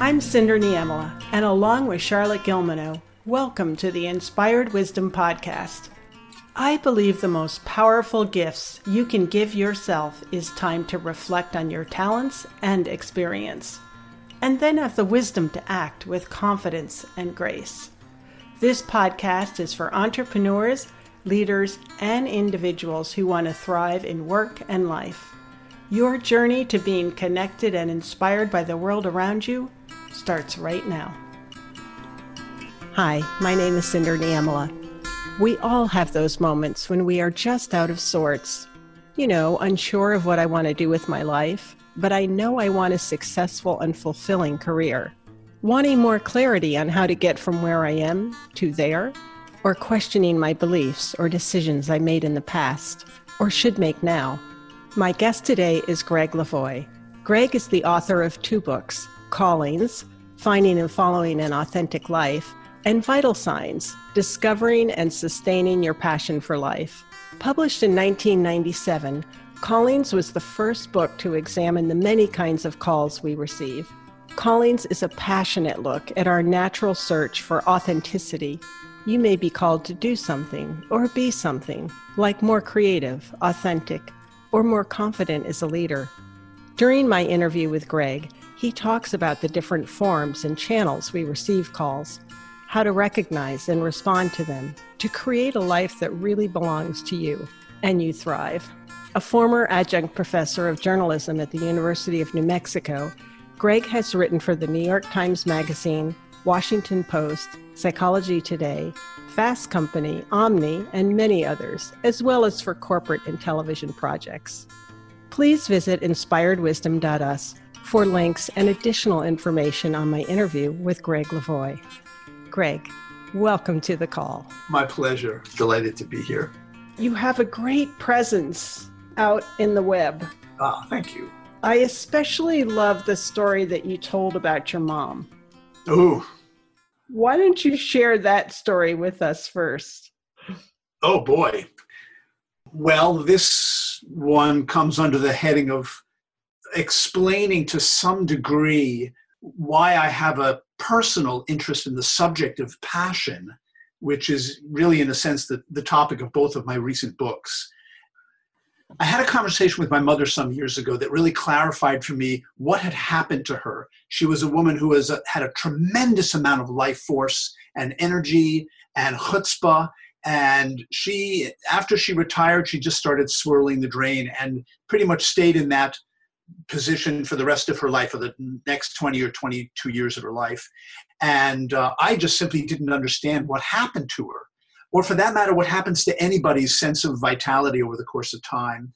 I'm Cinder Niemela, and along with Charlotte Gilmano, welcome to the Inspired Wisdom Podcast. I believe the most powerful gifts you can give yourself is time to reflect on your talents and experience, and then have the wisdom to act with confidence and grace. This podcast is for entrepreneurs, leaders, and individuals who want to thrive in work and life. Your journey to being connected and inspired by the world around you starts right now. Hi, my name is Cinder Niemela. We all have those moments when we are just out of sorts. You know, unsure of what I want to do with my life, but I know I want a successful and fulfilling career. Wanting more clarity on how to get from where I am to there, or questioning my beliefs or decisions I made in the past, or should make now. My guest today is Greg Levoy. Greg is the author of two books Callings, Finding and Following an Authentic Life, and Vital Signs, Discovering and Sustaining Your Passion for Life. Published in 1997, Callings was the first book to examine the many kinds of calls we receive. Callings is a passionate look at our natural search for authenticity. You may be called to do something or be something, like more creative, authentic, or more confident as a leader. During my interview with Greg, he talks about the different forms and channels we receive calls, how to recognize and respond to them to create a life that really belongs to you and you thrive. A former adjunct professor of journalism at the University of New Mexico, Greg has written for the New York Times Magazine, Washington Post, Psychology Today, Fast Company, Omni, and many others, as well as for corporate and television projects. Please visit inspiredwisdom.us for links and additional information on my interview with Greg Levoy. Greg, welcome to the call. My pleasure. Delighted to be here. You have a great presence out in the web. Ah, thank you. I especially love the story that you told about your mom. Oh. Why don't you share that story with us first? Oh, boy. Well, this one comes under the heading of explaining to some degree why I have a personal interest in the subject of passion, which is really, in a sense, the, the topic of both of my recent books. I had a conversation with my mother some years ago that really clarified for me what had happened to her. She was a woman who has had a tremendous amount of life force and energy and chutzpah. And she, after she retired, she just started swirling the drain and pretty much stayed in that position for the rest of her life, for the next 20 or 22 years of her life. And uh, I just simply didn't understand what happened to her, or for that matter, what happens to anybody's sense of vitality over the course of time,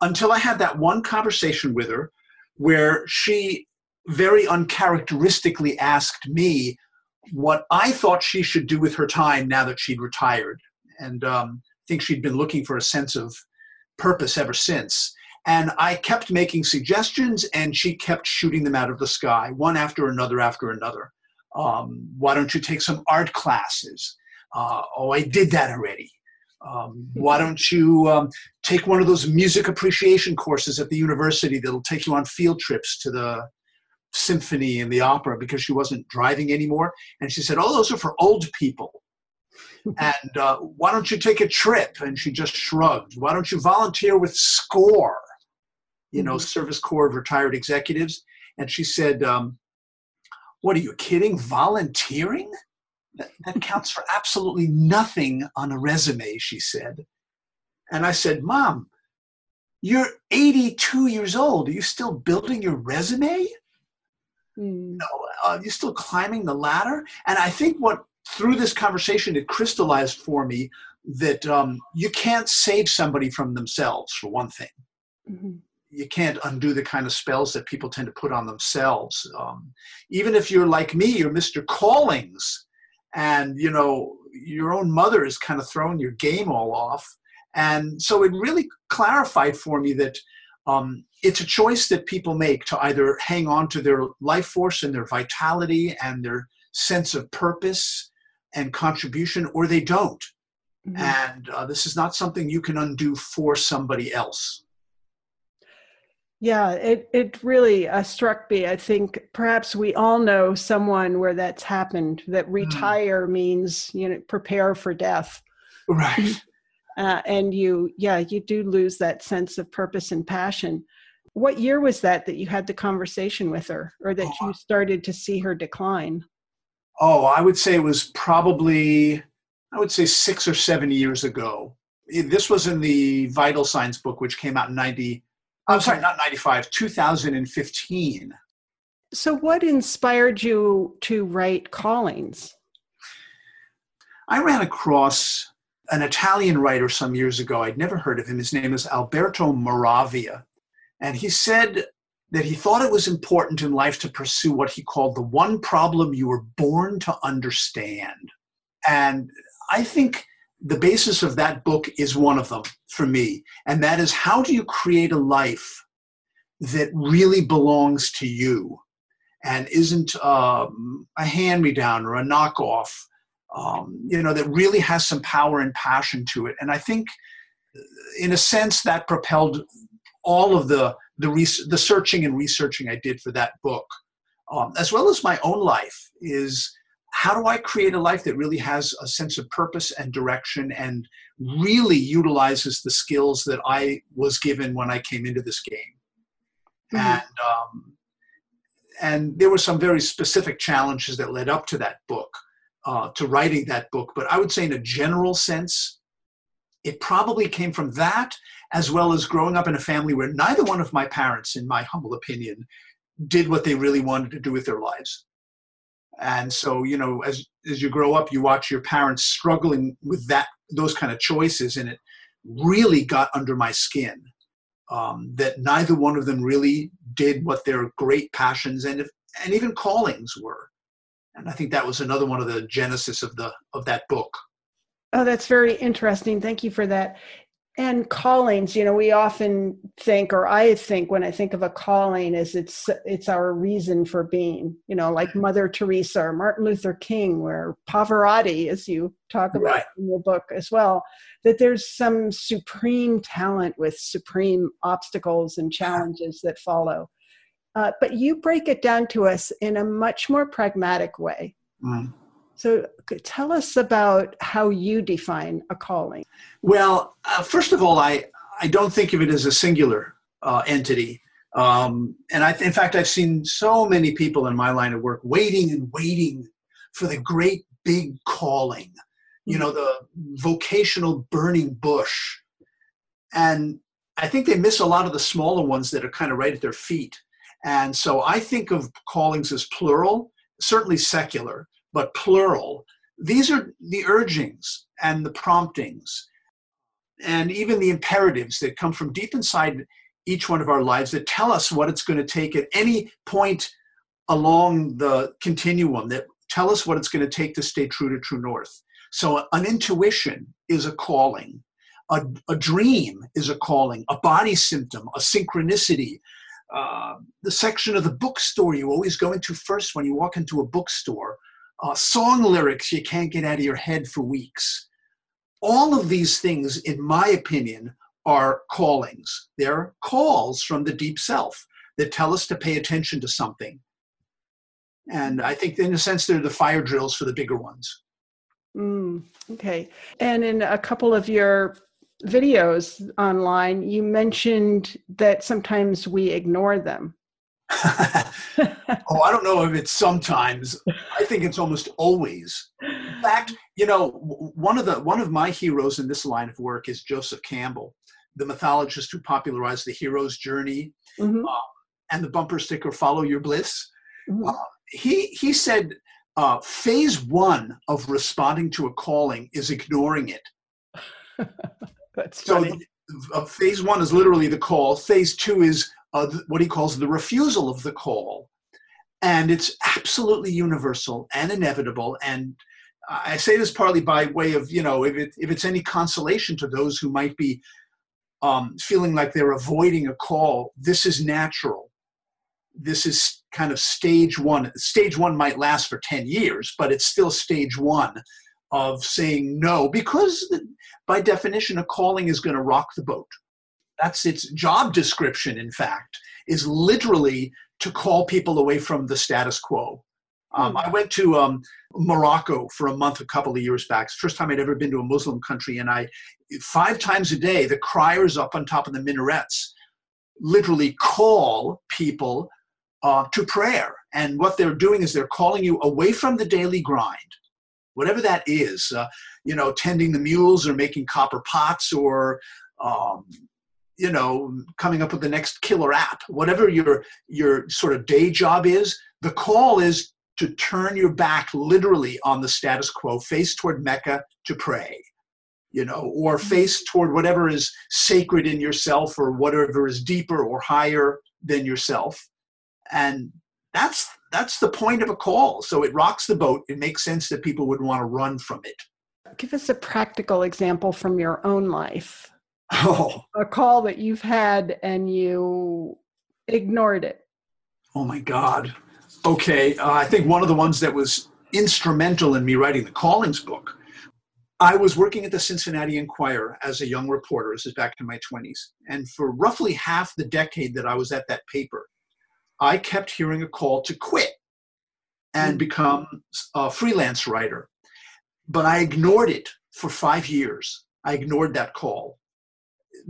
until I had that one conversation with her where she very uncharacteristically asked me what I thought she should do with her time now that she'd retired. And um, I think she'd been looking for a sense of purpose ever since. And I kept making suggestions, and she kept shooting them out of the sky, one after another after another. Um, why don't you take some art classes? Uh, oh, I did that already. Um, why don't you um, take one of those music appreciation courses at the university that'll take you on field trips to the symphony and the opera because she wasn't driving anymore? And she said, Oh, those are for old people. and uh, why don't you take a trip? And she just shrugged. Why don't you volunteer with SCORE? you know, mm-hmm. Service Corps of Retired Executives. And she said, um, What are you kidding? Volunteering? That, that counts for absolutely nothing on a resume, she said. And I said, Mom, you're 82 years old. Are you still building your resume? Mm. No, uh, you're still climbing the ladder. And I think what through this conversation it crystallized for me that um, you can't save somebody from themselves for one thing. Mm-hmm you can't undo the kind of spells that people tend to put on themselves. Um, even if you're like me, you're Mr. Callings, and you know your own mother is kind of throwing your game all off. And so it really clarified for me that um, it's a choice that people make to either hang on to their life force and their vitality and their sense of purpose and contribution, or they don't. Mm-hmm. And uh, this is not something you can undo for somebody else. Yeah, it, it really uh, struck me. I think perhaps we all know someone where that's happened, that hmm. retire mm. means, you know, prepare for death. Right. Uh, and you, yeah, you do lose that sense of purpose and passion. What year was that that you had the conversation with her or that oh. you started to see her decline? Oh, I would say it was probably, I would say six or seven years ago. This was in the Vital Signs book, which came out in 90, I'm sorry, not 95, 2015. So, what inspired you to write Callings? I ran across an Italian writer some years ago. I'd never heard of him. His name is Alberto Moravia. And he said that he thought it was important in life to pursue what he called the one problem you were born to understand. And I think the basis of that book is one of them for me. And that is how do you create a life that really belongs to you and isn't um, a hand me down or a knockoff, um, you know, that really has some power and passion to it. And I think, in a sense, that propelled all of the the, res- the searching and researching I did for that book, um, as well as my own life, is how do I create a life that really has a sense of purpose and direction and really utilizes the skills that I was given when I came into this game? Mm-hmm. And um, and there were some very specific challenges that led up to that book, uh, to writing that book. But I would say, in a general sense, it probably came from that, as well as growing up in a family where neither one of my parents, in my humble opinion, did what they really wanted to do with their lives and so you know as as you grow up you watch your parents struggling with that those kind of choices and it really got under my skin um, that neither one of them really did what their great passions and if, and even callings were. And i think that was another one of the genesis of the of that book. Oh that's very interesting. Thank you for that and callings you know we often think or i think when i think of a calling is it's it's our reason for being you know like mother teresa or martin luther king or pavarotti as you talk about right. in your book as well that there's some supreme talent with supreme obstacles and challenges that follow uh, but you break it down to us in a much more pragmatic way mm. So tell us about how you define a calling. Well, uh, first of all, I, I don't think of it as a singular uh, entity. Um, and I, in fact, I've seen so many people in my line of work waiting and waiting for the great big calling, you know, the vocational burning bush. And I think they miss a lot of the smaller ones that are kind of right at their feet. And so I think of callings as plural, certainly secular, but plural. These are the urgings and the promptings and even the imperatives that come from deep inside each one of our lives that tell us what it's going to take at any point along the continuum that tell us what it's going to take to stay true to true north. So, an intuition is a calling, a, a dream is a calling, a body symptom, a synchronicity. Uh, the section of the bookstore you always go into first when you walk into a bookstore uh, song lyrics you can't get out of your head for weeks. All of these things, in my opinion, are callings. They're calls from the deep self that tell us to pay attention to something. And I think, in a sense, they're the fire drills for the bigger ones. Mm, okay. And in a couple of your videos online, you mentioned that sometimes we ignore them. oh, I don't know if it's sometimes. I think it's almost always. In fact, you know, one of the one of my heroes in this line of work is Joseph Campbell, the mythologist who popularized the hero's journey mm-hmm. uh, and the bumper sticker "Follow Your Bliss." Mm-hmm. Uh, he he said uh, phase one of responding to a calling is ignoring it. That's funny. So, uh, phase one is literally the call. Phase two is uh, what he calls the refusal of the call. And it's absolutely universal and inevitable. And I say this partly by way of, you know, if, it, if it's any consolation to those who might be um, feeling like they're avoiding a call, this is natural. This is kind of stage one. Stage one might last for 10 years, but it's still stage one of saying no, because by definition, a calling is going to rock the boat That's its job description, in fact, is literally to call people away from the status quo. Um, hmm. I went to um, Morocco for a month a couple of years back. It's the first time I'd ever been to a Muslim country, and I five times a day the criers up on top of the minarets literally call people uh, to prayer. And what they're doing is they're calling you away from the daily grind, whatever that is. Uh, you know, tending the mules or making copper pots or um, you know coming up with the next killer app. Whatever your your sort of day job is the call is to turn your back literally on the status quo face toward mecca to pray you know or mm-hmm. face toward whatever is sacred in yourself or whatever is deeper or higher than yourself. And that's that's the point of a call. So it rocks the boat. It makes sense that people would want to run from it. Give us a practical example from your own life Oh. A call that you've had and you ignored it. Oh my God. Okay. Uh, I think one of the ones that was instrumental in me writing the Callings book. I was working at the Cincinnati Enquirer as a young reporter. This is back in my 20s. And for roughly half the decade that I was at that paper, I kept hearing a call to quit and mm. become a freelance writer. But I ignored it for five years. I ignored that call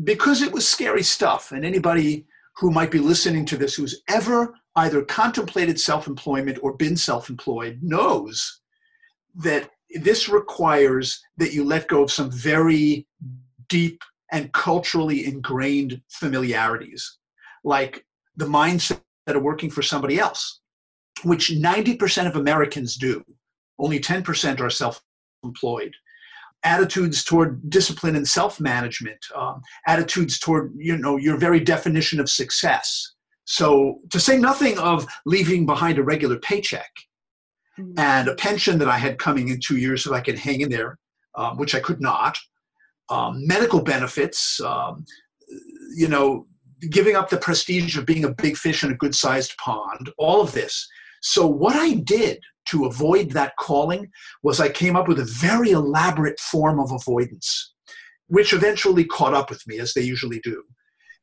because it was scary stuff. And anybody who might be listening to this who's ever either contemplated self employment or been self employed knows that this requires that you let go of some very deep and culturally ingrained familiarities, like the mindset are working for somebody else, which 90% of Americans do. Only 10% are self employed attitudes toward discipline and self-management um, attitudes toward you know your very definition of success so to say nothing of leaving behind a regular paycheck mm-hmm. and a pension that i had coming in two years so i could hang in there um, which i could not um, medical benefits um, you know giving up the prestige of being a big fish in a good sized pond all of this so what i did to avoid that calling was I came up with a very elaborate form of avoidance, which eventually caught up with me, as they usually do,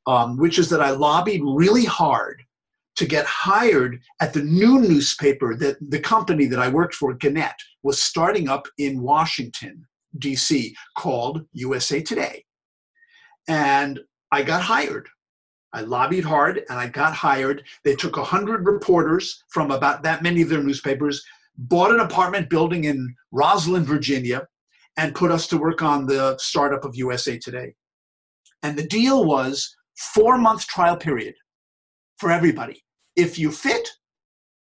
um, which is that I lobbied really hard to get hired at the new newspaper that the company that I worked for, Gannett, was starting up in Washington, D.C., called USA Today. And I got hired. I lobbied hard and I got hired. They took 100 reporters from about that many of their newspapers, bought an apartment building in Rosslyn, Virginia, and put us to work on the startup of USA Today. And the deal was four month trial period for everybody. If you fit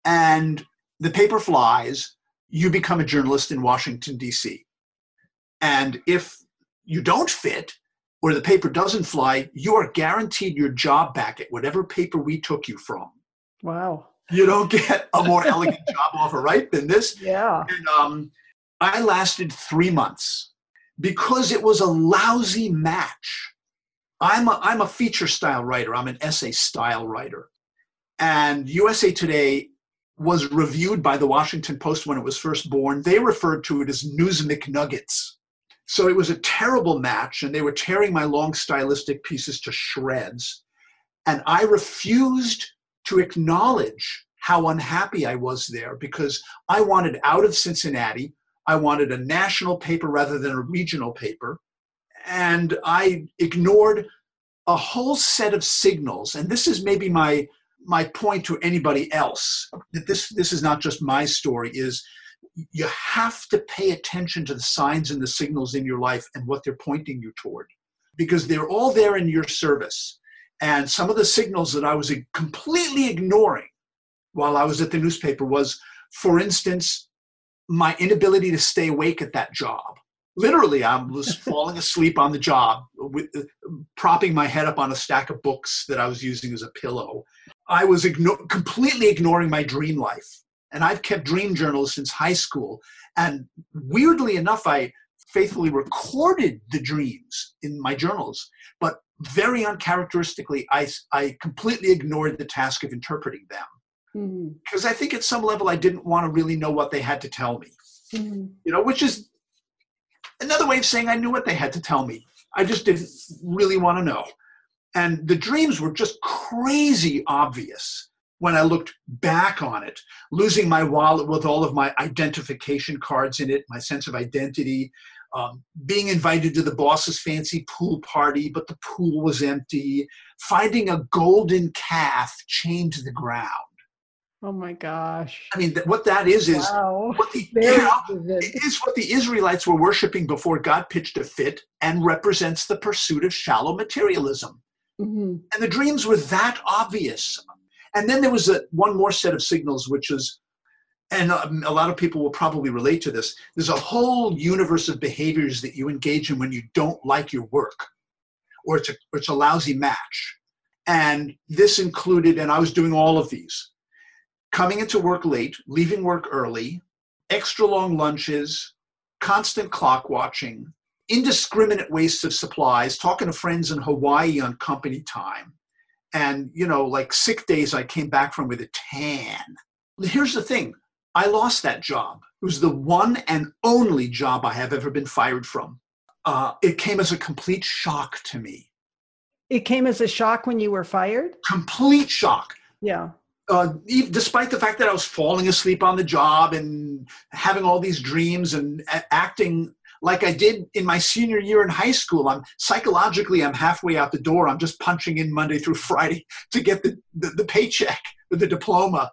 and the paper flies, you become a journalist in Washington, D.C. And if you don't fit, or the paper doesn't fly, you are guaranteed your job back at whatever paper we took you from. Wow. You don't get a more elegant job offer, right, than this. Yeah. And um, I lasted three months because it was a lousy match. I'm a, I'm a feature style writer, I'm an essay style writer. And USA Today was reviewed by the Washington Post when it was first born. They referred to it as News McNuggets so it was a terrible match, and they were tearing my long stylistic pieces to shreds. And I refused to acknowledge how unhappy I was there because I wanted out of Cincinnati. I wanted a national paper rather than a regional paper. And I ignored a whole set of signals. And this is maybe my my point to anybody else that this this is not just my story is you have to pay attention to the signs and the signals in your life and what they're pointing you toward because they're all there in your service. And some of the signals that I was completely ignoring while I was at the newspaper was, for instance, my inability to stay awake at that job. Literally, I was falling asleep on the job, with, uh, propping my head up on a stack of books that I was using as a pillow. I was igno- completely ignoring my dream life and I've kept dream journals since high school. And weirdly enough, I faithfully recorded the dreams in my journals, but very uncharacteristically, I, I completely ignored the task of interpreting them. Because mm-hmm. I think at some level I didn't want to really know what they had to tell me. Mm-hmm. You know, which is another way of saying I knew what they had to tell me. I just didn't really want to know. And the dreams were just crazy obvious when I looked back on it, losing my wallet with all of my identification cards in it, my sense of identity, um, being invited to the boss's fancy pool party, but the pool was empty, finding a golden calf chained to the ground. Oh my gosh. I mean, what that is is wow. what the you know, is what the Israelites were worshiping before God pitched a fit and represents the pursuit of shallow materialism. Mm-hmm. And the dreams were that obvious. And then there was a, one more set of signals, which is, and a, a lot of people will probably relate to this. There's a whole universe of behaviors that you engage in when you don't like your work, or it's a, or it's a lousy match. And this included, and I was doing all of these coming into work late, leaving work early, extra long lunches, constant clock watching, indiscriminate waste of supplies, talking to friends in Hawaii on company time, and, you know, like sick days I came back from with a tan. Here's the thing I lost that job. It was the one and only job I have ever been fired from. Uh, it came as a complete shock to me. It came as a shock when you were fired? Complete shock. Yeah uh, despite the fact that I was falling asleep on the job and having all these dreams and acting like I did in my senior year in high school, I'm psychologically I'm halfway out the door. I'm just punching in Monday through Friday to get the, the, the paycheck the diploma.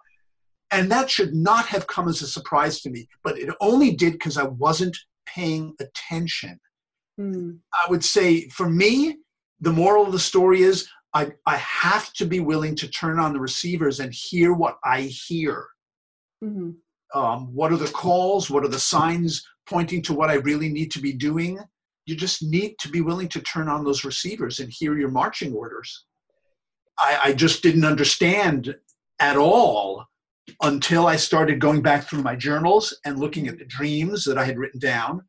And that should not have come as a surprise to me, but it only did because I wasn't paying attention. Mm. I would say for me, the moral of the story is I, I have to be willing to turn on the receivers and hear what I hear. Mm-hmm. Um, what are the calls? What are the signs pointing to what I really need to be doing? You just need to be willing to turn on those receivers and hear your marching orders. I, I just didn't understand at all until I started going back through my journals and looking at the dreams that I had written down.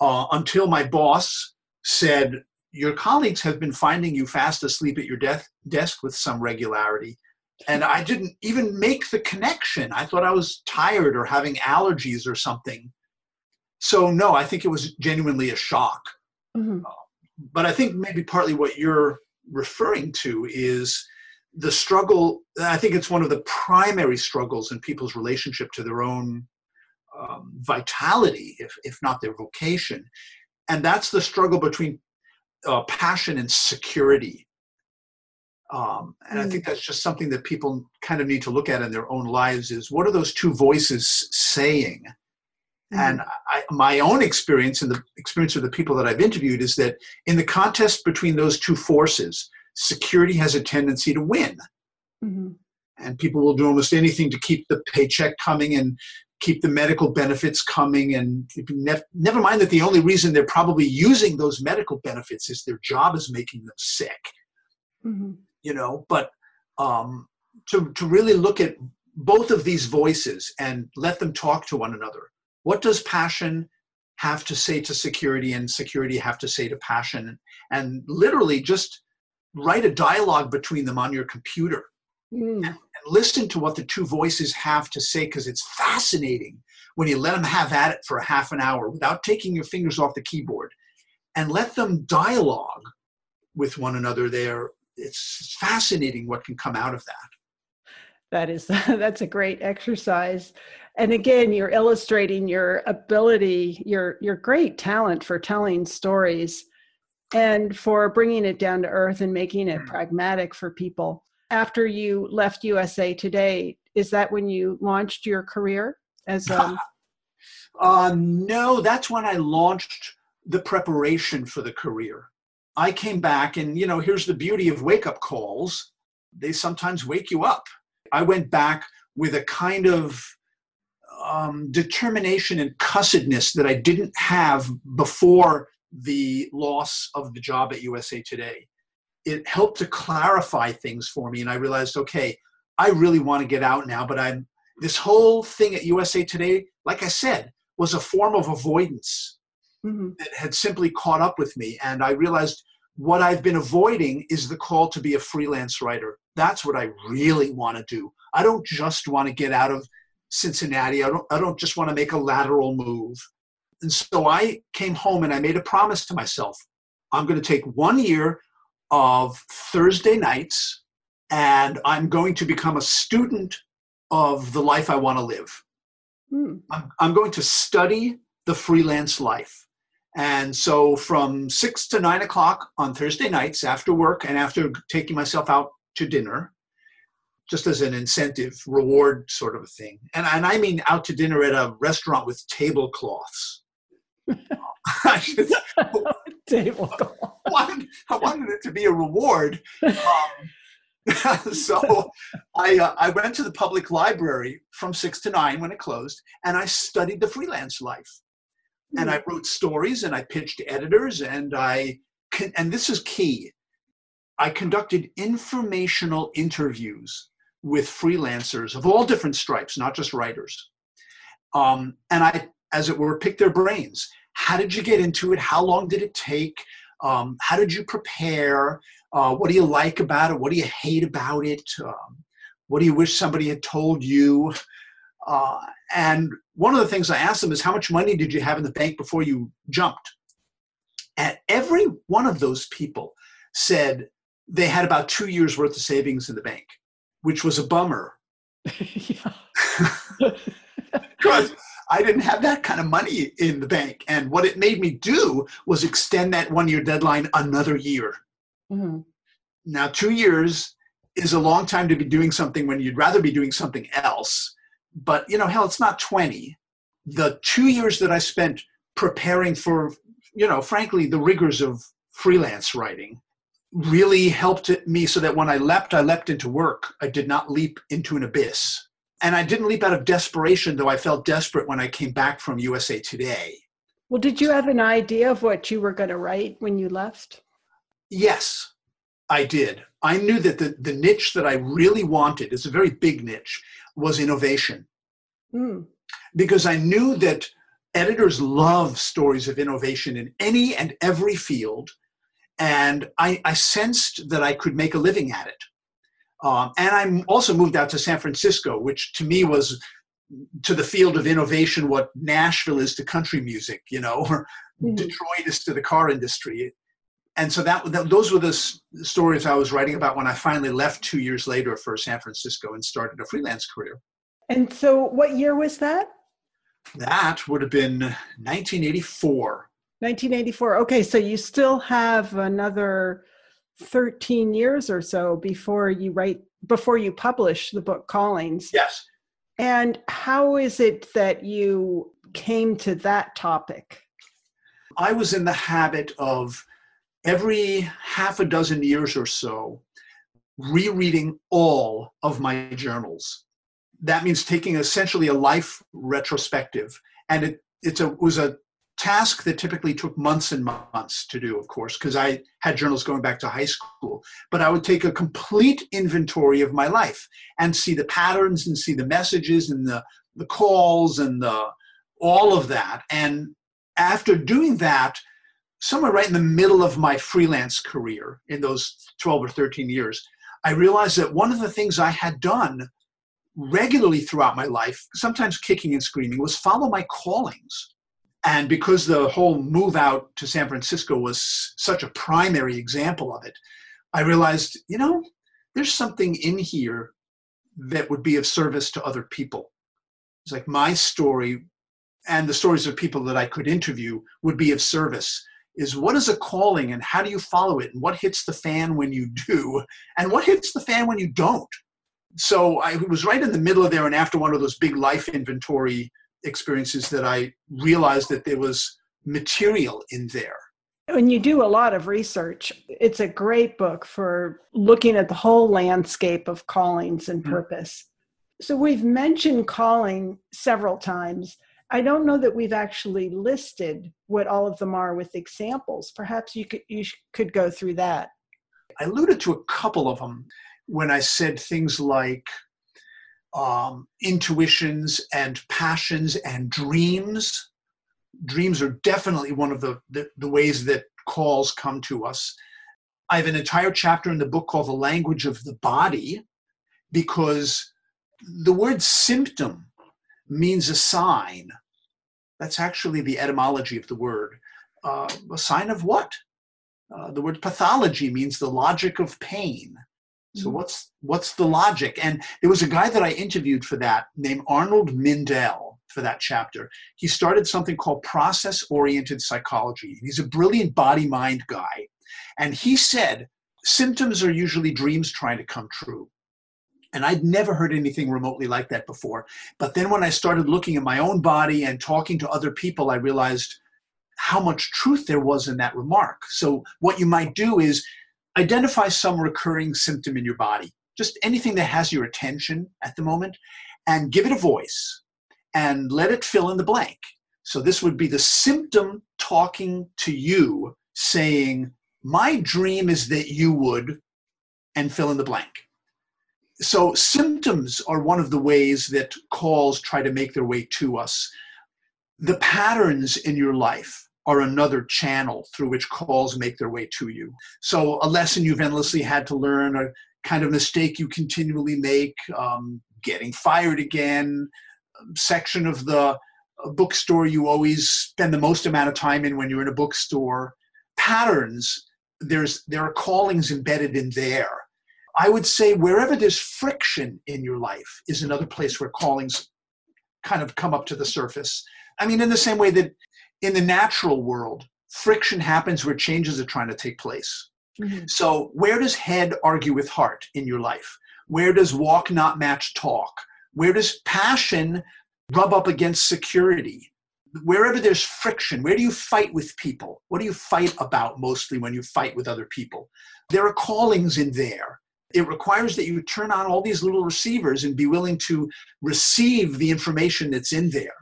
Uh, until my boss said, your colleagues have been finding you fast asleep at your de- desk with some regularity. And I didn't even make the connection. I thought I was tired or having allergies or something. So, no, I think it was genuinely a shock. Mm-hmm. Uh, but I think maybe partly what you're referring to is the struggle. I think it's one of the primary struggles in people's relationship to their own um, vitality, if, if not their vocation. And that's the struggle between uh, passion and security. Um, and mm. I think that's just something that people kind of need to look at in their own lives is what are those two voices saying? Mm. And I, my own experience and the experience of the people that I've interviewed is that in the contest between those two forces, security has a tendency to win. Mm-hmm. And people will do almost anything to keep the paycheck coming and keep the medical benefits coming and never mind that the only reason they're probably using those medical benefits is their job is making them sick mm-hmm. you know but um, to, to really look at both of these voices and let them talk to one another what does passion have to say to security and security have to say to passion? And literally just write a dialogue between them on your computer mm. and listen to what the two voices have to say because it's fascinating when you let them have at it for a half an hour without taking your fingers off the keyboard and let them dialogue with one another there. It's fascinating what can come out of that that is that's a great exercise and again you're illustrating your ability your your great talent for telling stories and for bringing it down to earth and making it mm. pragmatic for people after you left USA Today, is that when you launched your career as um... uh, no, that's when I launched the preparation for the career. I came back, and you know, here's the beauty of wake up calls they sometimes wake you up. I went back with a kind of um, determination and cussedness that I didn't have before the loss of the job at USA Today it helped to clarify things for me and i realized okay i really want to get out now but i'm this whole thing at usa today like i said was a form of avoidance mm-hmm. that had simply caught up with me and i realized what i've been avoiding is the call to be a freelance writer that's what i really want to do i don't just want to get out of cincinnati i don't, I don't just want to make a lateral move and so i came home and i made a promise to myself i'm going to take one year of Thursday nights, and I'm going to become a student of the life I want to live. Mm. I'm, I'm going to study the freelance life. And so from six to nine o'clock on Thursday nights after work and after taking myself out to dinner, just as an incentive reward sort of a thing. And, and I mean out to dinner at a restaurant with tablecloths. tablecloth. I wanted, I wanted it to be a reward. Um, so I, uh, I went to the public library from six to nine when it closed, and I studied the freelance life. And I hmm. wrote stories and I pitched editors, and I, and this is key. I conducted informational interviews with freelancers of all different stripes, not just writers. Um, and I, as it were, picked their brains. How did you get into it? How long did it take? Um, how did you prepare? Uh, what do you like about it? What do you hate about it? Um, what do you wish somebody had told you? Uh, and one of the things I asked them is, how much money did you have in the bank before you jumped? And every one of those people said they had about two years worth of savings in the bank which was a bummer. because I didn't have that kind of money in the bank. And what it made me do was extend that one year deadline another year. Mm-hmm. Now, two years is a long time to be doing something when you'd rather be doing something else. But, you know, hell, it's not 20. The two years that I spent preparing for, you know, frankly, the rigors of freelance writing really helped me so that when I leapt, I leapt into work. I did not leap into an abyss. And I didn't leap out of desperation, though I felt desperate when I came back from USA Today. Well, did you have an idea of what you were going to write when you left? Yes, I did. I knew that the, the niche that I really wanted, it's a very big niche, was innovation. Mm. Because I knew that editors love stories of innovation in any and every field and I, I, sensed that I could make a living at it. Um, and I also moved out to San Francisco, which to me was to the field of innovation what Nashville is to country music, you know, or mm-hmm. Detroit is to the car industry. And so that, that those were the s- stories I was writing about when I finally left two years later for San Francisco and started a freelance career. And so, what year was that? That would have been 1984. 1984. Okay, so you still have another 13 years or so before you write before you publish the book Callings. Yes. And how is it that you came to that topic? I was in the habit of every half a dozen years or so rereading all of my journals. That means taking essentially a life retrospective. And it, it's a, was a task that typically took months and months to do, of course, because I had journals going back to high school. But I would take a complete inventory of my life and see the patterns and see the messages and the, the calls and the all of that. And after doing that, somewhere right in the middle of my freelance career in those 12 or 13 years, I realized that one of the things I had done regularly throughout my life, sometimes kicking and screaming, was follow my callings and because the whole move out to San Francisco was such a primary example of it, I realized, you know, there's something in here that would be of service to other people. It's like my story and the stories of people that I could interview would be of service. Is what is a calling and how do you follow it? And what hits the fan when you do? And what hits the fan when you don't? So I was right in the middle of there, and after one of those big life inventory experiences that I realized that there was material in there. When you do a lot of research, it's a great book for looking at the whole landscape of callings and mm-hmm. purpose. Mm-hmm. So we've mentioned calling several times. I don't know that we've actually listed what all of them are with examples. Perhaps you could you could go through that. I alluded to a couple of them when I said things like um, intuitions and passions and dreams. Dreams are definitely one of the, the, the ways that calls come to us. I have an entire chapter in the book called The Language of the Body because the word symptom means a sign. That's actually the etymology of the word. Uh, a sign of what? Uh, the word pathology means the logic of pain. So mm-hmm. what's what's the logic? And there was a guy that I interviewed for that named Arnold Mindell for that chapter. He started something called process oriented psychology. He's a brilliant body mind guy. And he said symptoms are usually dreams trying to come true. And I'd never heard anything remotely like that before. But then when I started looking at my own body and talking to other people, I realized how much truth there was in that remark. So, what you might do is identify some recurring symptom in your body, just anything that has your attention at the moment, and give it a voice and let it fill in the blank. So, this would be the symptom talking to you saying, My dream is that you would, and fill in the blank. So, symptoms are one of the ways that calls try to make their way to us. The patterns in your life are another channel through which calls make their way to you. So, a lesson you've endlessly had to learn, a kind of mistake you continually make, um, getting fired again, section of the bookstore you always spend the most amount of time in when you're in a bookstore, patterns, there's there are callings embedded in there. I would say wherever there's friction in your life is another place where callings kind of come up to the surface. I mean, in the same way that in the natural world, friction happens where changes are trying to take place. Mm-hmm. So, where does head argue with heart in your life? Where does walk not match talk? Where does passion rub up against security? Wherever there's friction, where do you fight with people? What do you fight about mostly when you fight with other people? There are callings in there. It requires that you turn on all these little receivers and be willing to receive the information that's in there,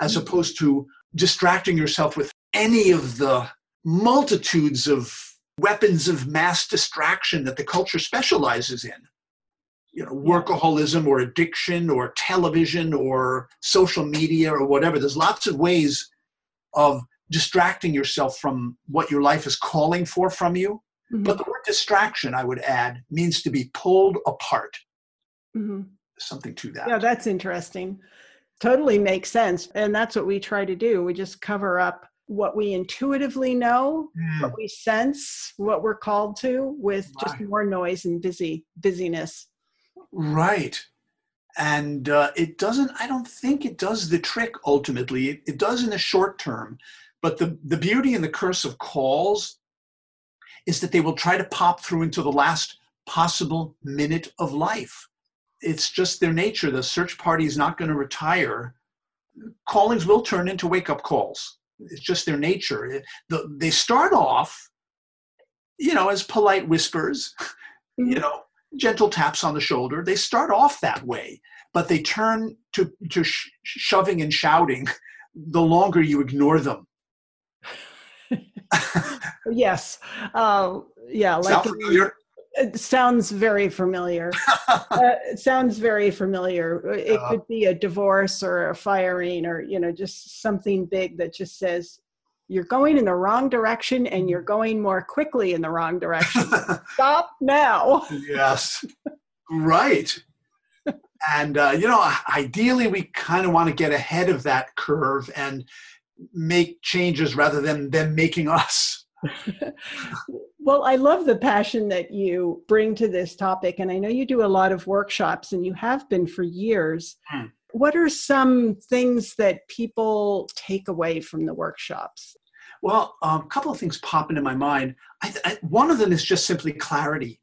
as mm-hmm. opposed to distracting yourself with any of the multitudes of weapons of mass distraction that the culture specializes in. You know workaholism or addiction or television or social media or whatever. There's lots of ways of distracting yourself from what your life is calling for from you mm-hmm. but the word distraction i would add means to be pulled apart mm-hmm. something to that yeah that's interesting totally makes sense. And that's what we try to do. We just cover up what we intuitively know, mm. what we sense, what we're called to with right. just more noise and busy busyness. Right. And uh, it doesn't, I don't think it does the trick ultimately. It, it does in the short term. But the, the beauty and the curse of calls is that they will try to pop through into the last possible minute of life it's just their nature. The search party is not going to retire. Callings will turn into wake up calls. It's just their nature. the, they start off, you know, as polite whispers, you mm-hmm. know, gentle taps on the shoulder. They start off that way, but they turn to, to sh- shoving and shouting the longer you ignore them. yes. Uh, yeah. Like? It sounds very familiar. uh, it sounds very familiar. It uh, could be a divorce or a firing or, you know, just something big that just says, you're going in the wrong direction and you're going more quickly in the wrong direction. Stop now. yes. Right. And, uh, you know, ideally, we kind of want to get ahead of that curve and make changes rather than them making us. Well, I love the passion that you bring to this topic. And I know you do a lot of workshops and you have been for years. Mm. What are some things that people take away from the workshops? Well, um, a couple of things pop into my mind. I, I, one of them is just simply clarity.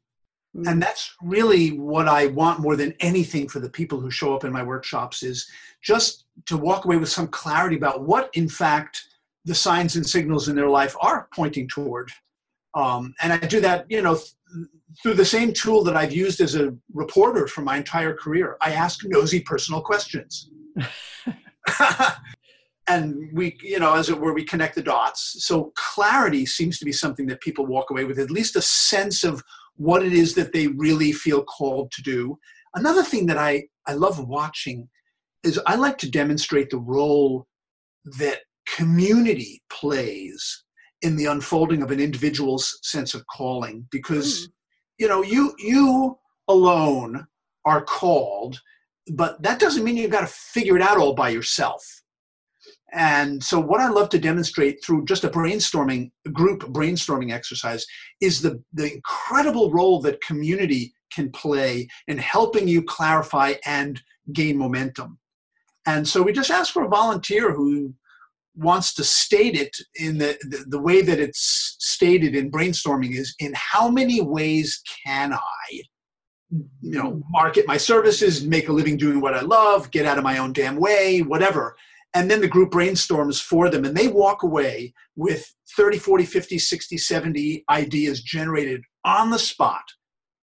Mm. And that's really what I want more than anything for the people who show up in my workshops is just to walk away with some clarity about what, in fact, the signs and signals in their life are pointing toward. Um, and I do that, you know, th- through the same tool that I've used as a reporter for my entire career. I ask nosy personal questions. and we, you know, as it were, we connect the dots. So clarity seems to be something that people walk away with, at least a sense of what it is that they really feel called to do. Another thing that I, I love watching is I like to demonstrate the role that community plays in the unfolding of an individual's sense of calling because mm. you know you you alone are called but that doesn't mean you've got to figure it out all by yourself And so, what I love to demonstrate through just a brainstorming group brainstorming exercise is the, the incredible role that community can play in helping you clarify and gain momentum. And so, we just ask for a volunteer who wants to state it in the, the, the way that it's stated in brainstorming is in how many ways can I you know market my services make a living doing what i love get out of my own damn way whatever and then the group brainstorms for them and they walk away with 30 40 50 60 70 ideas generated on the spot.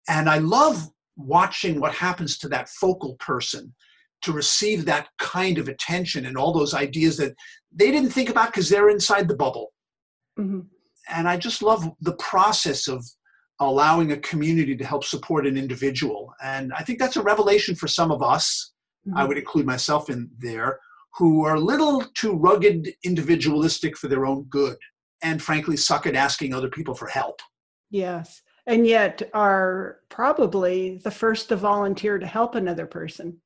And i love watching what happens to that focal person to receive that kind of attention and all those ideas that they didn't think about because they're inside the bubble. Mm-hmm. and i just love the process of allowing a community to help support an individual. And i think that's a revelation for some of us. Mm-hmm. i would include myself in there who are a little too rugged, individualistic for their own good, and frankly suck at asking other people for help. Yes. And yet are probably the first to volunteer to help another person.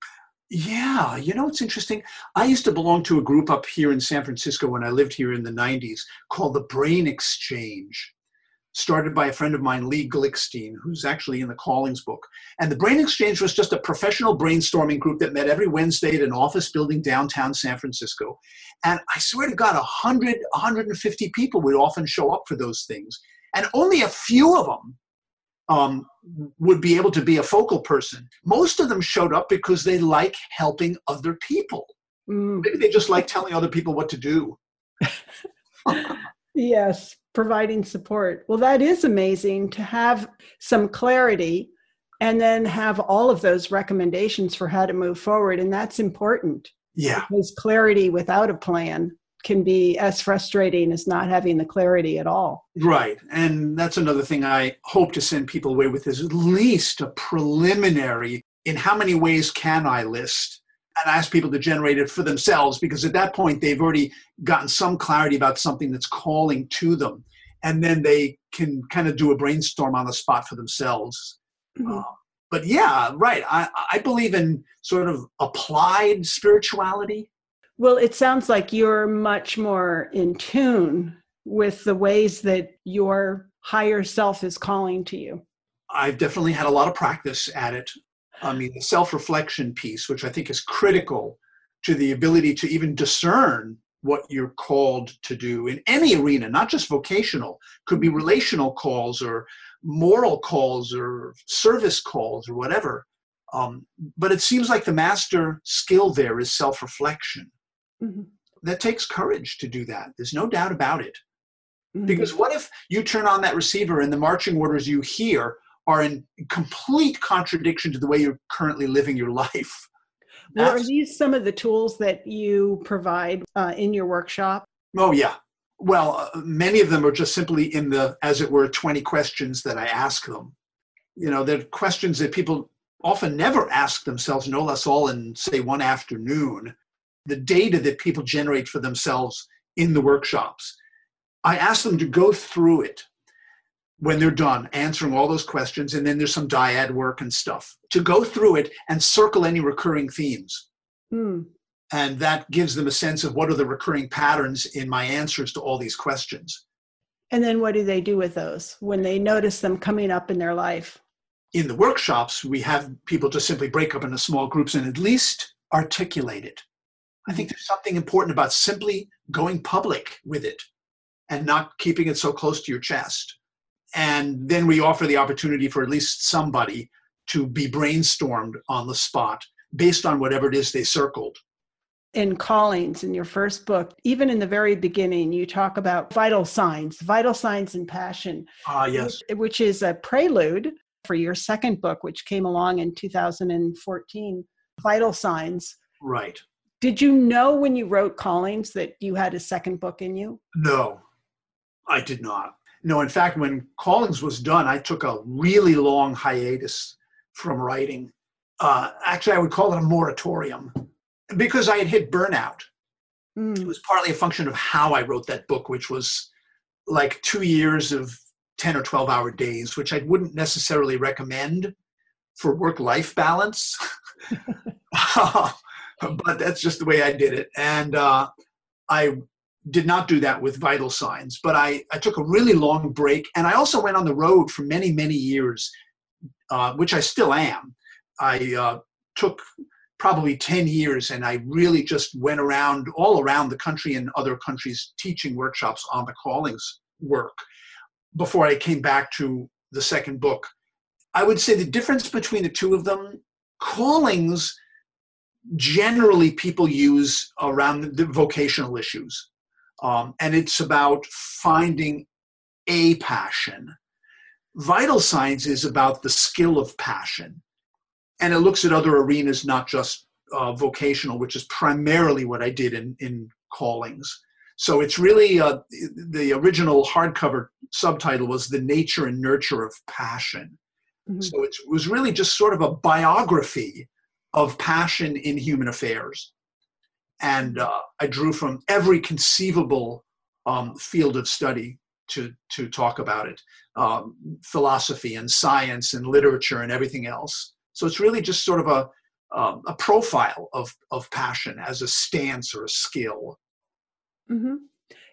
Yeah, you know it's interesting. I used to belong to a group up here in San Francisco when I lived here in the 90s called the Brain Exchange started by a friend of mine, Lee Glickstein, who's actually in the Callings book. And the Brain Exchange was just a professional brainstorming group that met every Wednesday at an office building downtown San Francisco. And I swear to God, 100, 150 people would often show up for those things. And only a few of them um, would be able to be a focal person. Most of them showed up because they like helping other people. Mm. Maybe they just like telling other people what to do. yes, providing support. Well, that is amazing to have some clarity and then have all of those recommendations for how to move forward. And that's important. Yeah. Because clarity without a plan can be as frustrating as not having the clarity at all. Right. And that's another thing I hope to send people away with is at least a preliminary in how many ways can I list and ask people to generate it for themselves because at that point they've already gotten some clarity about something that's calling to them. And then they can kind of do a brainstorm on the spot for themselves. Mm-hmm. uh, but yeah right. I, I believe in sort of applied spirituality. Well it sounds like you're much more in tune with the ways that your higher self is calling to you. I've definitely had a lot of practice at it I mean, the self reflection piece, which I think is critical to the ability to even discern what you're called to do in any arena, not just vocational, could be relational calls or moral calls or service calls or whatever. Um, but it seems like the master skill there is self reflection. Mm-hmm. That takes courage to do that. There's no doubt about it. Mm-hmm. Because what if you turn on that receiver and the marching orders you hear are in complete contradiction to the way you're currently living your life. Well, are these some of the tools that you provide uh, in your workshop? Oh, yeah. Well, uh, many of them are just simply in the, as it were, 20 questions that I ask them. You know, they're questions that people often never ask themselves, no less all in, say, one afternoon. The data that people generate for themselves in the workshops. I ask them to go through it when they're done answering all those questions and then there's some dyad work and stuff to go through it and circle any recurring themes. Mm. and that gives them a sense of what are the recurring patterns in my answers to all these questions. And then what do they do with those when they notice them coming up in their life? In the workshops we have people just simply break up into small groups and at least articulate it. I think hmm. there's something important about simply going public with it and not keeping it so close to your chest and then we offer the opportunity for at least somebody to be brainstormed on the spot based on whatever it is they circled. In Callings, in your first book, even in the very beginning, you talk about vital signs, vital signs and passion. Ah, uh, yes. Which, which is a prelude for your second book, which came along in 2014, Vital Signs. Right. Did you know when you wrote Callings that you had a second book in you? No, I did not. No, in fact, when Callings was done, I took a really long hiatus from writing. Uh, actually, I would call it a moratorium because I had hit burnout. Mm. It was partly a function of how I wrote that book, which was like two years of 10 or 12 hour days, which I wouldn't necessarily recommend for work life balance. but that's just the way I did it. And uh, I did not do that with vital signs, but I, I took a really long break. And I also went on the road for many, many years, uh, which I still am. I uh, took probably 10 years and I really just went around all around the country and other countries teaching workshops on the callings work before I came back to the second book. I would say the difference between the two of them, callings generally people use around the vocational issues. Um, and it's about finding a passion. Vital signs is about the skill of passion. And it looks at other arenas, not just uh, vocational, which is primarily what I did in, in callings. So it's really uh, the original hardcover subtitle was The Nature and Nurture of Passion. Mm-hmm. So it was really just sort of a biography of passion in human affairs. And uh, I drew from every conceivable um, field of study to, to talk about it um, philosophy and science and literature and everything else. So it's really just sort of a, um, a profile of, of passion as a stance or a skill. Mm-hmm.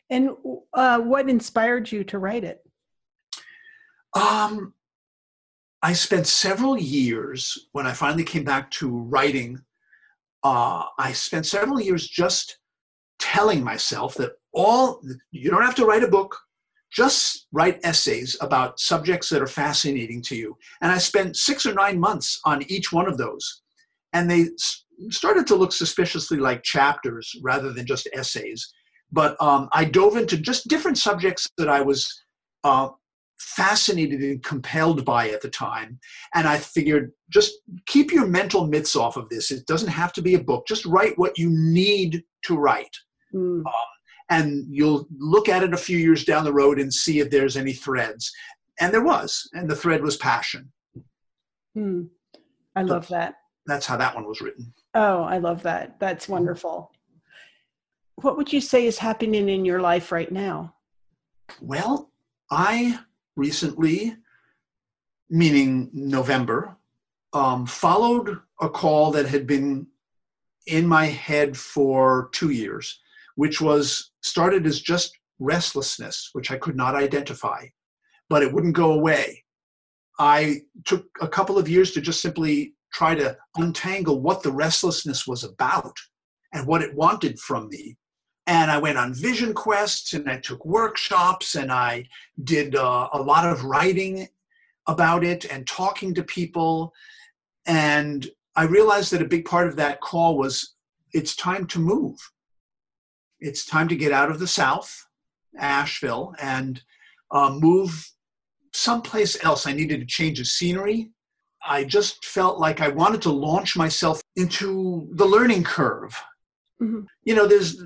And uh, what inspired you to write it? Um, I spent several years when I finally came back to writing. Uh, I spent several years just telling myself that all you don't have to write a book, just write essays about subjects that are fascinating to you. And I spent six or nine months on each one of those, and they started to look suspiciously like chapters rather than just essays. But um, I dove into just different subjects that I was uh, fascinated and compelled by at the time. And I figured just keep your mental mitts off of this. It doesn't have to be a book. Just write what you need to write. Mm. Um, and you'll look at it a few years down the road and see if there's any threads. And there was, and the thread was passion. Mm. I love that. That's how that one was written. Oh, I love that. That's mm-hmm. wonderful. What would you say is happening in your life right now? Well, I recently, meaning November, um, followed a call that had been in my head for two years, which was started as just restlessness, which I could not identify, but it wouldn't go away. I took a couple of years to just simply try to untangle what the restlessness was about and what it wanted from me and I went on vision quests and I took workshops and I did uh, a lot of writing about it and talking to people. And I realized that a big part of that call was it's time to move. It's time to get out of the South, Asheville, and uh, move someplace else. I needed to change the scenery. I just felt like I wanted to launch myself into the learning curve. Mm-hmm. You know, there's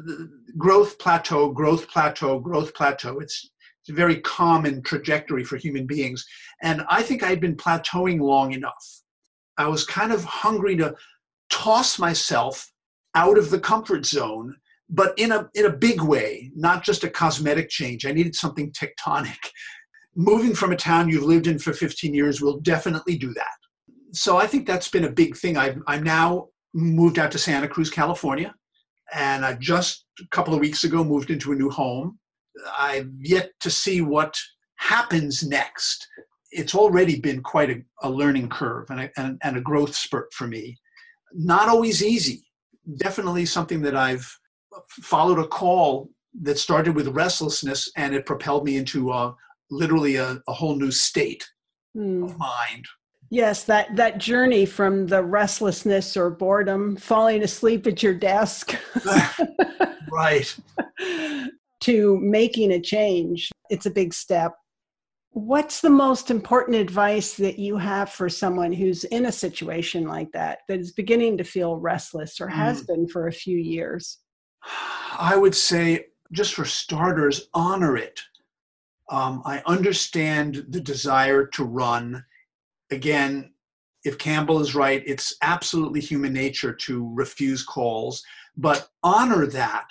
growth plateau, growth plateau, growth plateau. It's, it's a very common trajectory for human beings. And I think I'd been plateauing long enough. I was kind of hungry to toss myself out of the comfort zone, but in a, in a big way, not just a cosmetic change. I needed something tectonic. Moving from a town you've lived in for 15 years will definitely do that. So I think that's been a big thing. I've, I'm now moved out to Santa Cruz, California and I just a couple of weeks ago moved into a new home. I've yet to see what happens next. It's already been quite a, a learning curve and a, and, and a growth spurt for me. Not always easy. Definitely something that I've followed a call that started with restlessness and it propelled me into a, literally a, a whole new state mm. of mind. Yes, that that journey from the restlessness or boredom, falling asleep at your desk, right, to making a change. It's a big step. What's the most important advice that you have for someone who's in a situation like that, that is beginning to feel restless or has mm. been for a few years? I would say, just for starters, honor it. Um, I understand the desire to run again, if Campbell is right, it's absolutely human nature to refuse calls, but honor that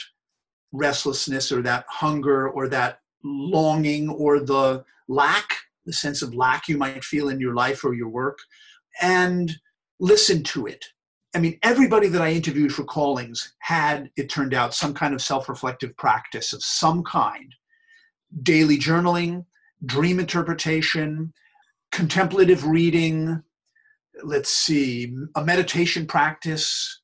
restlessness or that hunger or that longing or the lack, the sense of lack you might feel in your life or your work, and listen to it. I mean, everybody that I interviewed for callings had, it turned out, some kind of self reflective practice of some kind daily journaling, dream interpretation, contemplative reading, let's see, a meditation practice,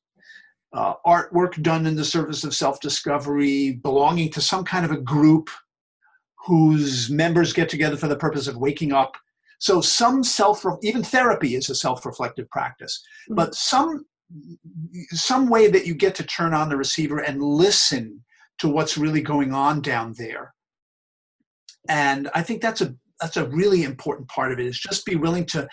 uh, artwork done in the service of self discovery, belonging to some kind of a group whose members get together for the purpose of waking up. So, some self, even therapy is a self reflective practice, mm-hmm. but some some way that you get to turn on the receiver and listen to what's really going on down there and i think that's a that's a really important part of it is just be willing to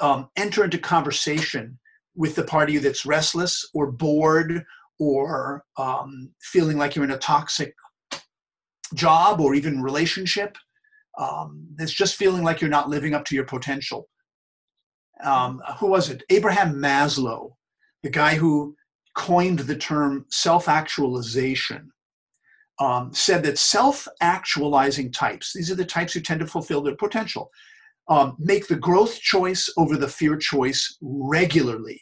um, enter into conversation with the part of you that's restless or bored or um, feeling like you're in a toxic job or even relationship. Um, it's just feeling like you're not living up to your potential. Um, who was it? Abraham Maslow, the guy who coined the term self actualization, um, said that self actualizing types, these are the types who tend to fulfill their potential, um, make the growth choice over the fear choice regularly.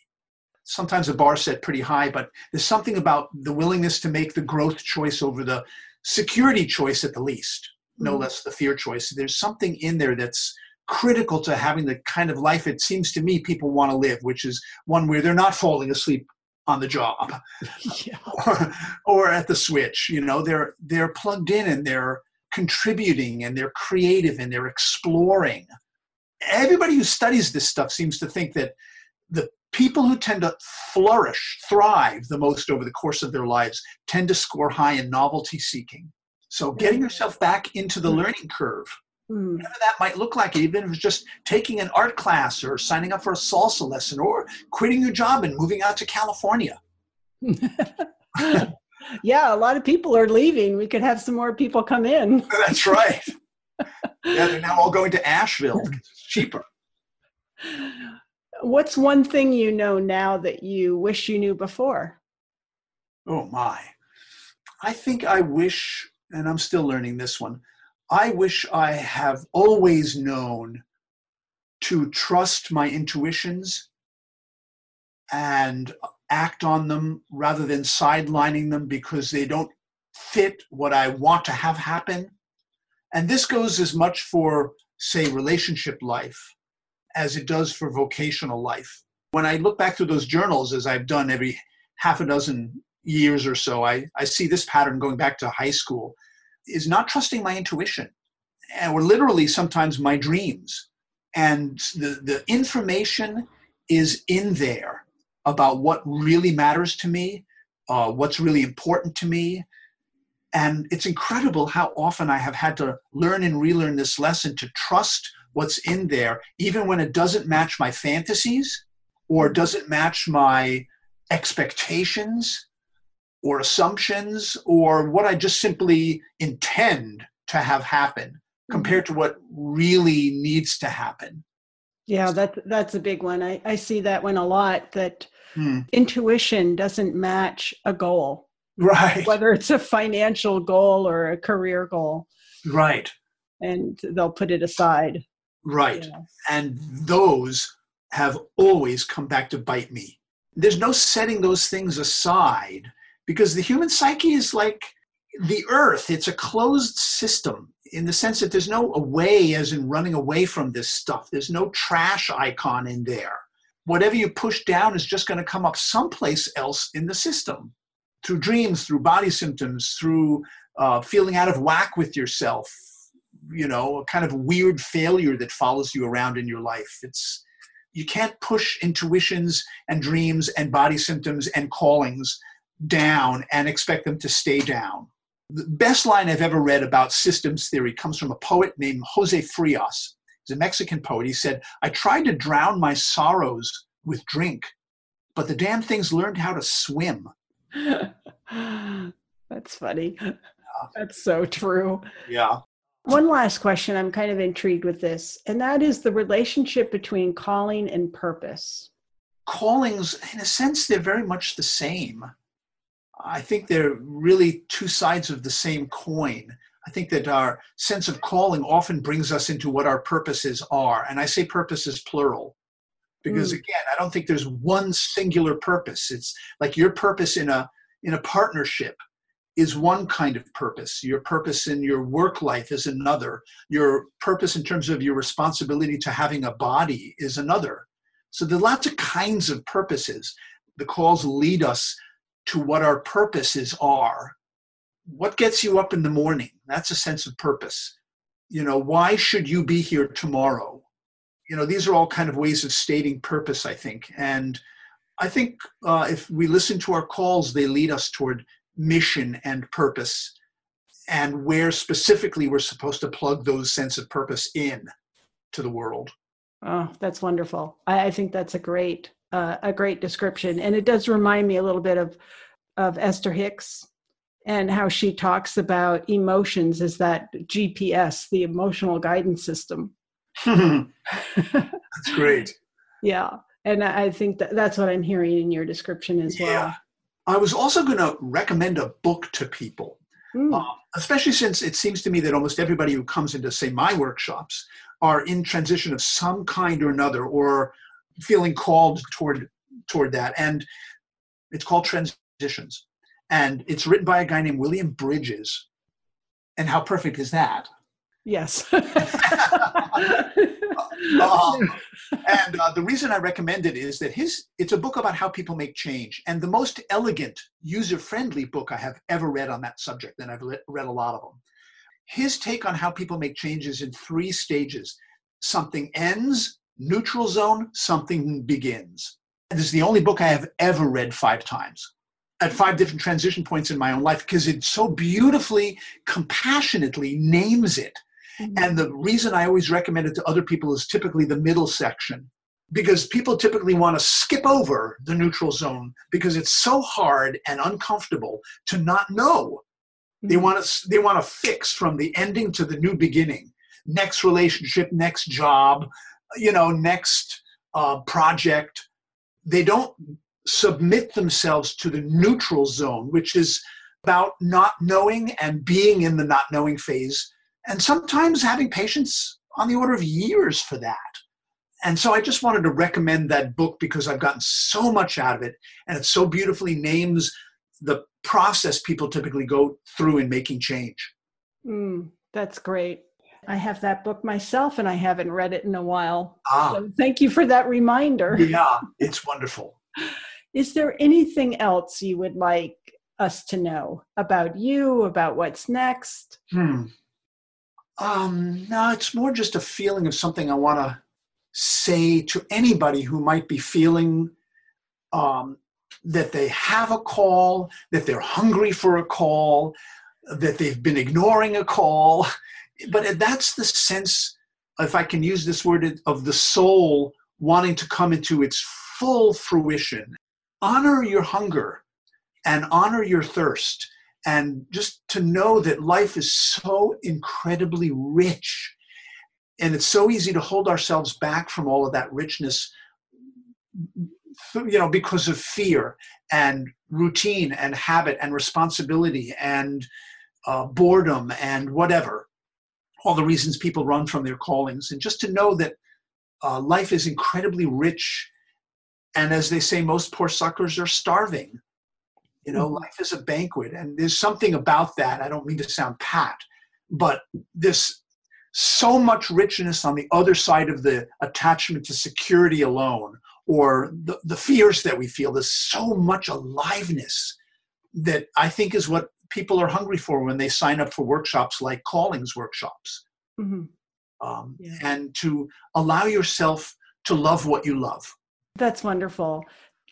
Sometimes the bar set pretty high, but there's something about the willingness to make the growth choice over the security choice at the least, no mm-hmm. less the fear choice. There's something in there that's critical to having the kind of life it seems to me people want to live, which is one where they're not falling asleep on the job yeah. or, or at the switch. You know, they're they're plugged in and they're contributing and they're creative and they're exploring everybody who studies this stuff seems to think that the people who tend to flourish, thrive the most over the course of their lives tend to score high in novelty seeking. So getting yourself back into the mm. learning curve, hmm. whatever that might look like, even if it's just taking an art class or signing up for a salsa lesson or quitting your job and moving out to California. yeah, a lot of people are leaving. We could have some more people come in. That's right yeah, they're now all going to Asheville. It's cheaper. What's one thing you know now that you wish you knew before? Oh my. I think I wish, and I'm still learning this one, I wish I have always known to trust my intuitions and act on them rather than sidelining them because they don't fit what I want to have happen and this goes as much for, say, relationship life as it does for vocational life. When I look back through those journals, as I've done every half a dozen years or so, I, I see this pattern going back to high school is not trusting my intuition or literally sometimes my dreams. And the, the information is in there about what really matters to me, uh, what's really important to me, and it's incredible how often I have had to learn and relearn this lesson to trust what's in there, even when it doesn't match my fantasies or doesn't match my expectations or assumptions or what I just simply intend to have happen mm-hmm. compared to what really needs to happen. Yeah, that that's a big one. I, I see that one a lot that hmm. intuition doesn't match a goal right whether it's a financial goal or a career goal right and they'll put it aside right and those have always come back to bite me there's no setting those things aside because the human psyche is like the earth. It's a closed system in the sense that there's no away as in running away from this stuff. There's no trash icon in there. Whatever you push down is just going to come up someplace else in the system through dreams, through body symptoms, through uh, feeling out of whack with yourself, you know, a kind of weird failure that follows you around in your life. It's you can't push intuitions and dreams and body symptoms and callings down and expect them to stay down. The best line I've ever read about systems theory comes from a poet named Jose Frias. He's a Mexican poet. He said, I tried to drown my sorrows with drink, but the damn things learned how to swim. That's funny. That's so true. Yeah. One last question. I'm kind of intrigued with this, and that is the relationship between calling and purpose. Callings, in a sense, they're very much the same. I think they're really two sides of the same coin. I think that our sense of calling often brings us into what our purposes are. And I say purposes plural because mm. again i don't think there's one singular purpose it's like your purpose in a in a partnership is one kind of purpose your purpose in your work life is another your purpose in terms of your responsibility to having a body is another so there are lots of kinds of purposes the calls lead us to what our purposes are. What gets you up in the morning? That's a sense of purpose. You know why should you be here tomorrow? You know these are all kind of ways of stating purpose i think. And i think uh, if we listen to our calls they lead us toward mission and purpose and where specifically we're supposed to plug those sense of purpose in to the world. Oh that's wonderful. I, I think that's a great uh, a great description and it does remind me a little bit of of esther hicks and how she talks about emotions as that gps the emotional guidance system That's great. yeah. And I think that that's what I'm hearing in your description as well. Yeah. I was also going to recommend a book to people, mm. uh, especially since it seems to me that almost everybody who comes into, say, my workshops are in transition of some kind or another or feeling called toward toward that. And it's called Transitions. And it's written by a guy named William Bridges. And how perfect is that? Yes. um, and uh, the reason I recommend it is that his it's a book about how people make change, and the most elegant, user-friendly book I have ever read on that subject, and I've read a lot of them. His take on how people make changes in three stages: something ends, neutral zone, something begins. This is the only book I have ever read five times at five different transition points in my own life because it so beautifully, compassionately names it Mm-hmm. And the reason I always recommend it to other people is typically the middle section because people typically want to skip over the neutral zone because it's so hard and uncomfortable to not know. Mm-hmm. They want to they want to fix from the ending to the new beginning. Next relationship, next job, you know, next uh, project. They don't submit themselves to the neutral zone, which is about not knowing and being in the not knowing phase and sometimes having patience on the order of years for that. And so I just wanted to recommend that book because I've gotten so much out of it, and it so beautifully names the process people typically go through in making change. Mm, that's great. I have that book myself, and I haven't read it in a while. Ah, so thank you for that reminder. Yeah, it's wonderful. Is there anything else you would like us to know about you, about what's next? Hmm. Um, no, it's more just a feeling of something I want to say to anybody who might be feeling um, that they have a call, that they're hungry for a call, that they've been ignoring a call. But that's the sense, if I can use this word, of the soul wanting to come into its full fruition. Honor your hunger and honor your thirst and just to know that life is so incredibly rich and it's so easy to hold ourselves back from all of that richness you know because of fear and routine and habit and responsibility and uh, boredom and whatever all the reasons people run from their callings and just to know that uh, life is incredibly rich and as they say most poor suckers are starving you know, mm-hmm. life is a banquet, and there's something about that. I don't mean to sound pat, but this so much richness on the other side of the attachment to security alone or the, the fears that we feel. There's so much aliveness that I think is what people are hungry for when they sign up for workshops like Callings workshops. Mm-hmm. Um, yeah. And to allow yourself to love what you love. That's wonderful.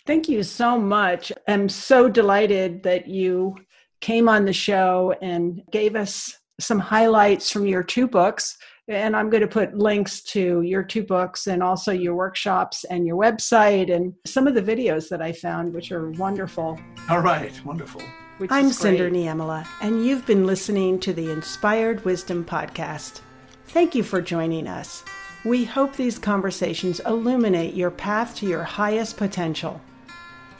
Thank you so much. I'm so delighted that you came on the show and gave us some highlights from your two books. And I'm going to put links to your two books and also your workshops and your website and some of the videos that I found, which are wonderful. All right, wonderful. I'm Cinder Niemela, and you've been listening to the Inspired Wisdom Podcast. Thank you for joining us. We hope these conversations illuminate your path to your highest potential.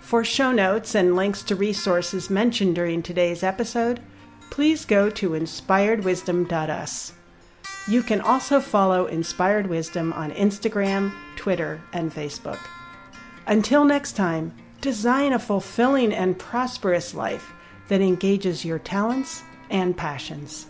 For show notes and links to resources mentioned during today's episode, please go to inspiredwisdom.us. You can also follow Inspired Wisdom on Instagram, Twitter, and Facebook. Until next time, design a fulfilling and prosperous life that engages your talents and passions.